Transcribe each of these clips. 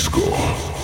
Disco.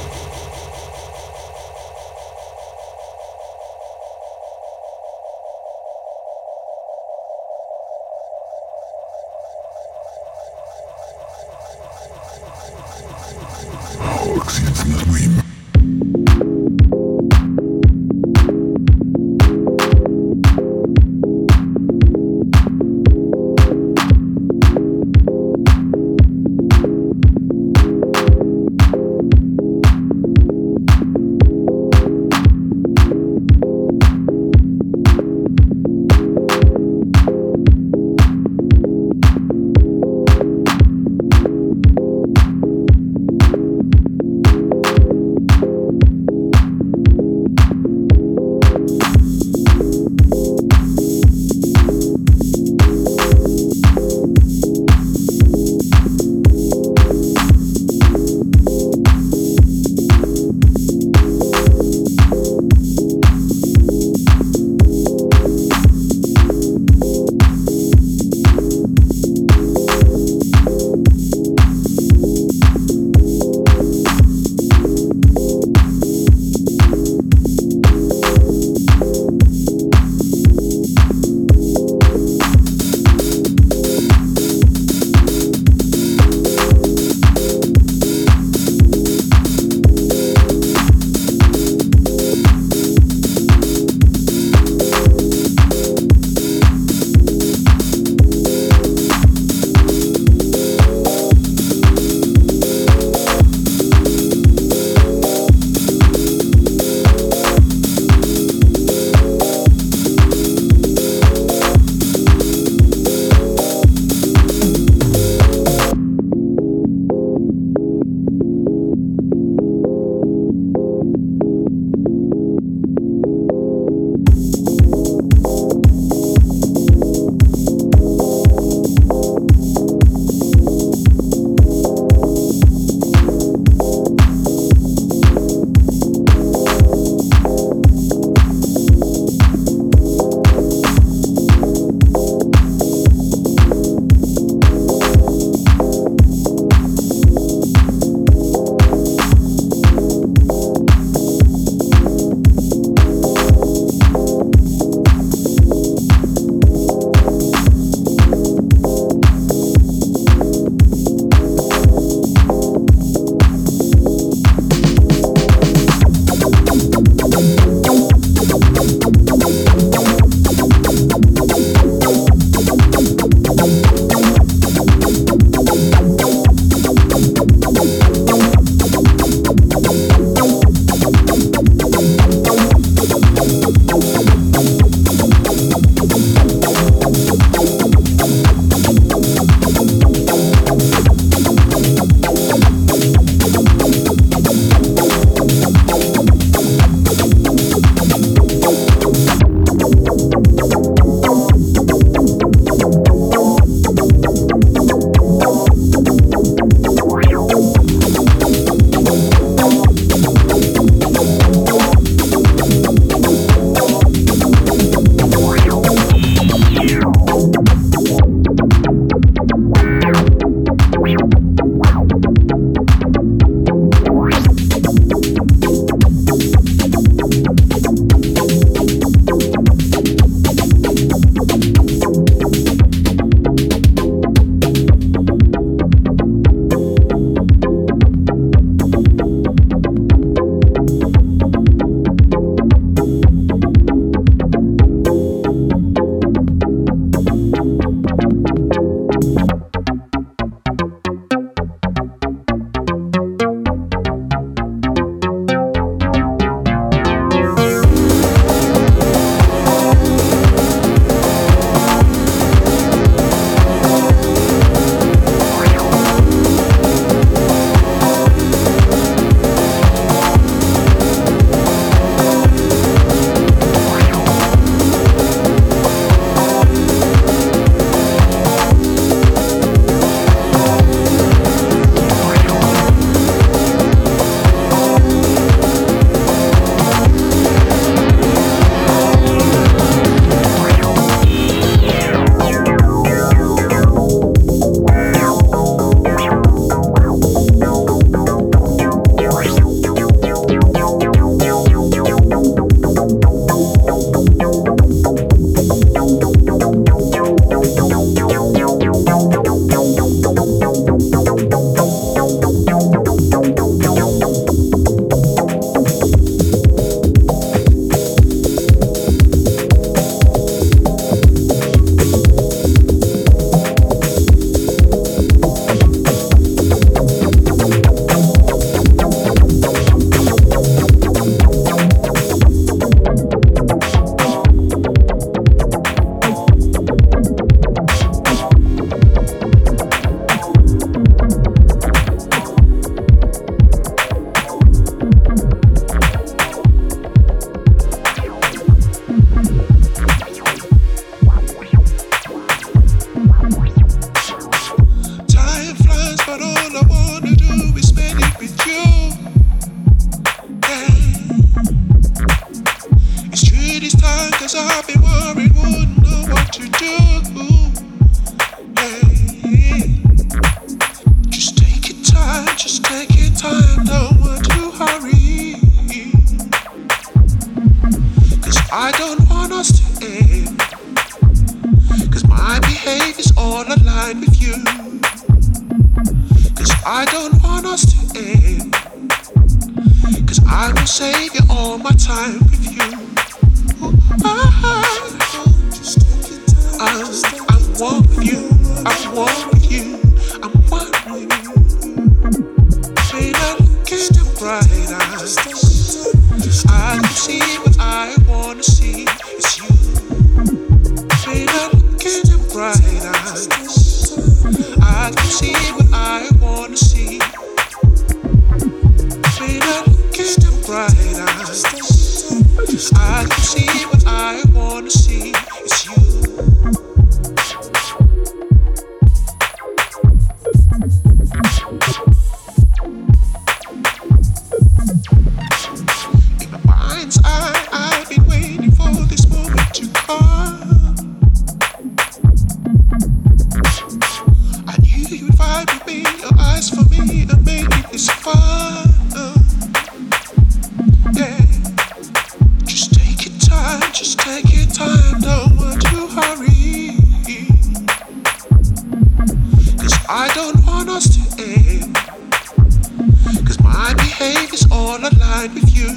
take is all aligned with you.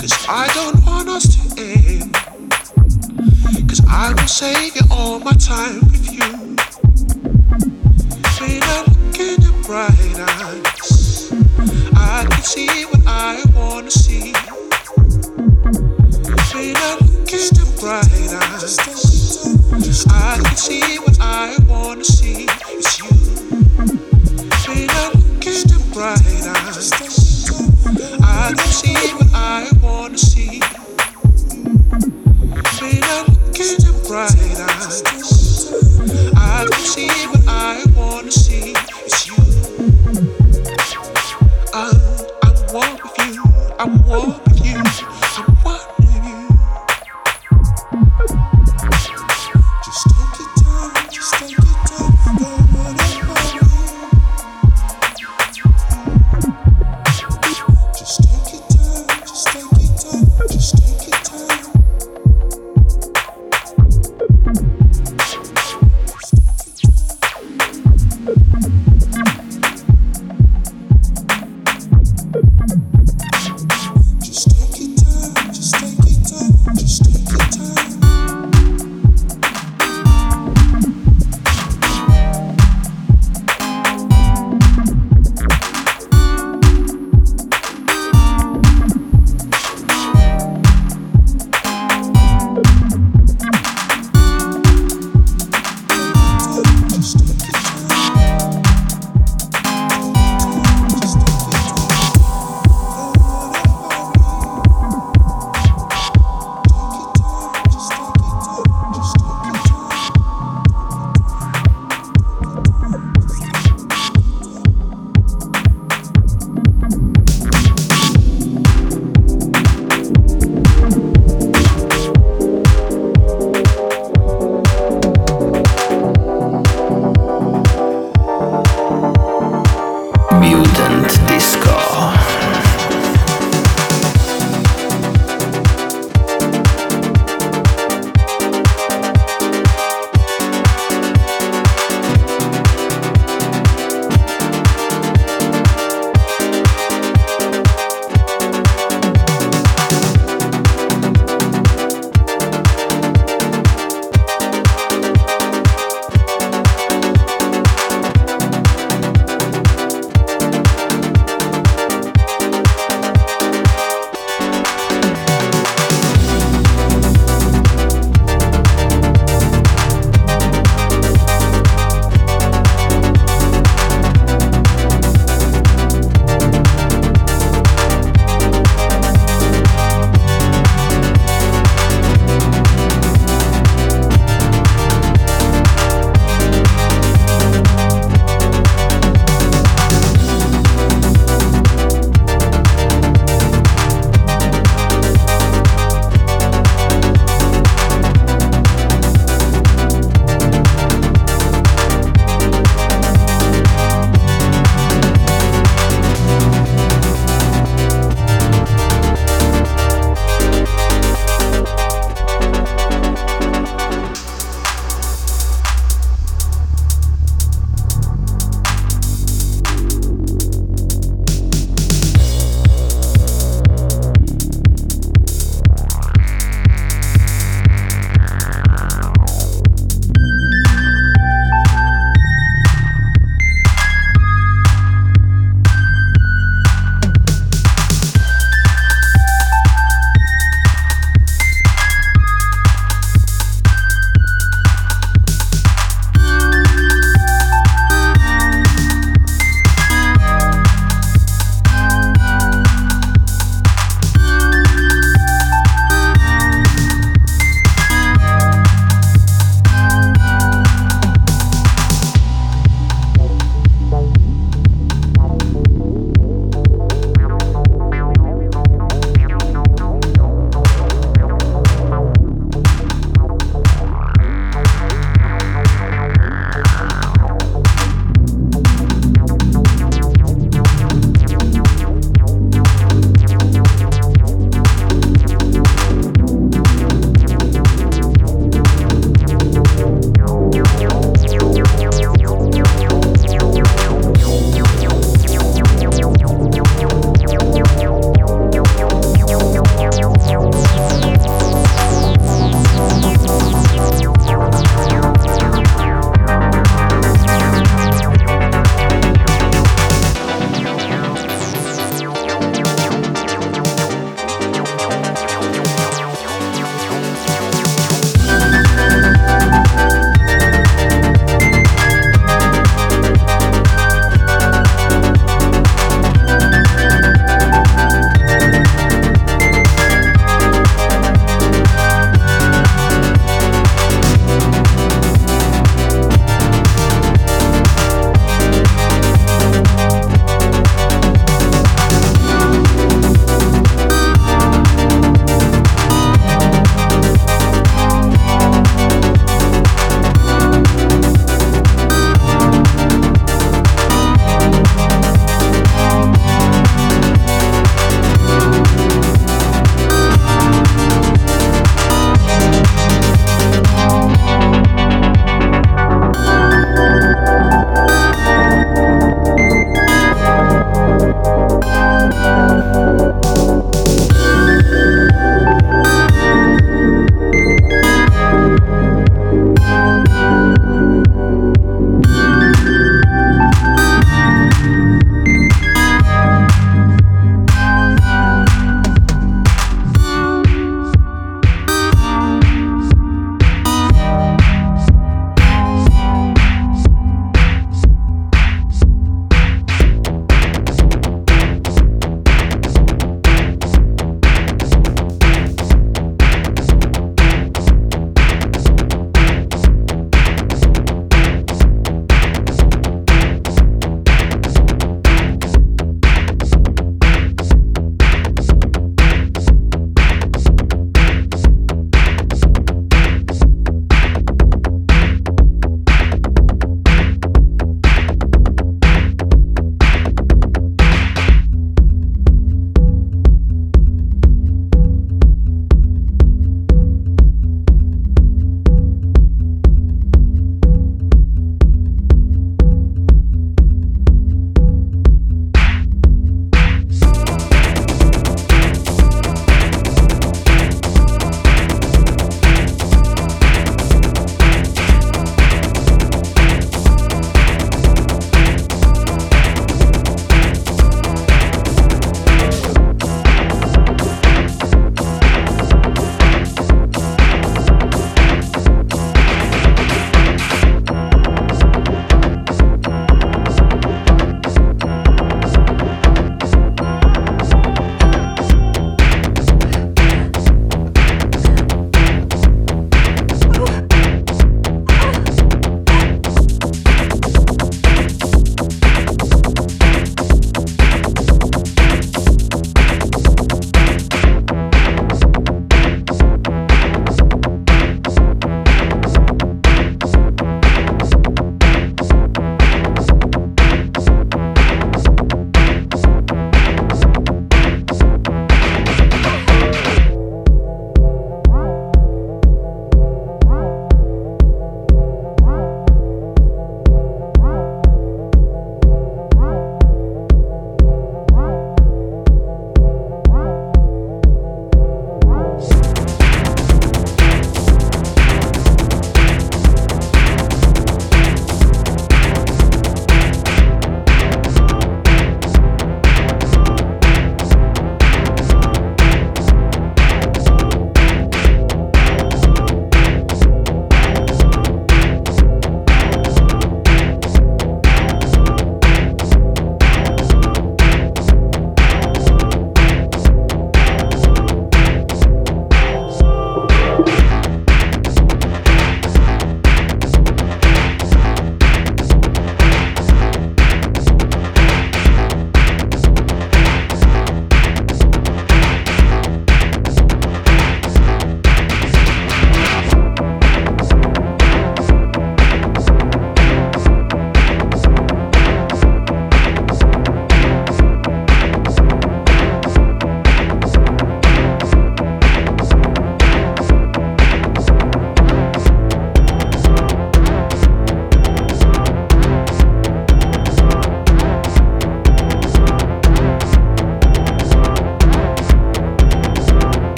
Cause I don't want us to end. Cause I will save you all my time with you. When I look in your bright eyes, I can see what I wanna see. When I look in your bright eyes, I can see what I wanna see. It's you bright eyes. I can see what I wanna see. When I look in your bright eyes, I can see what I wanna see. It's you.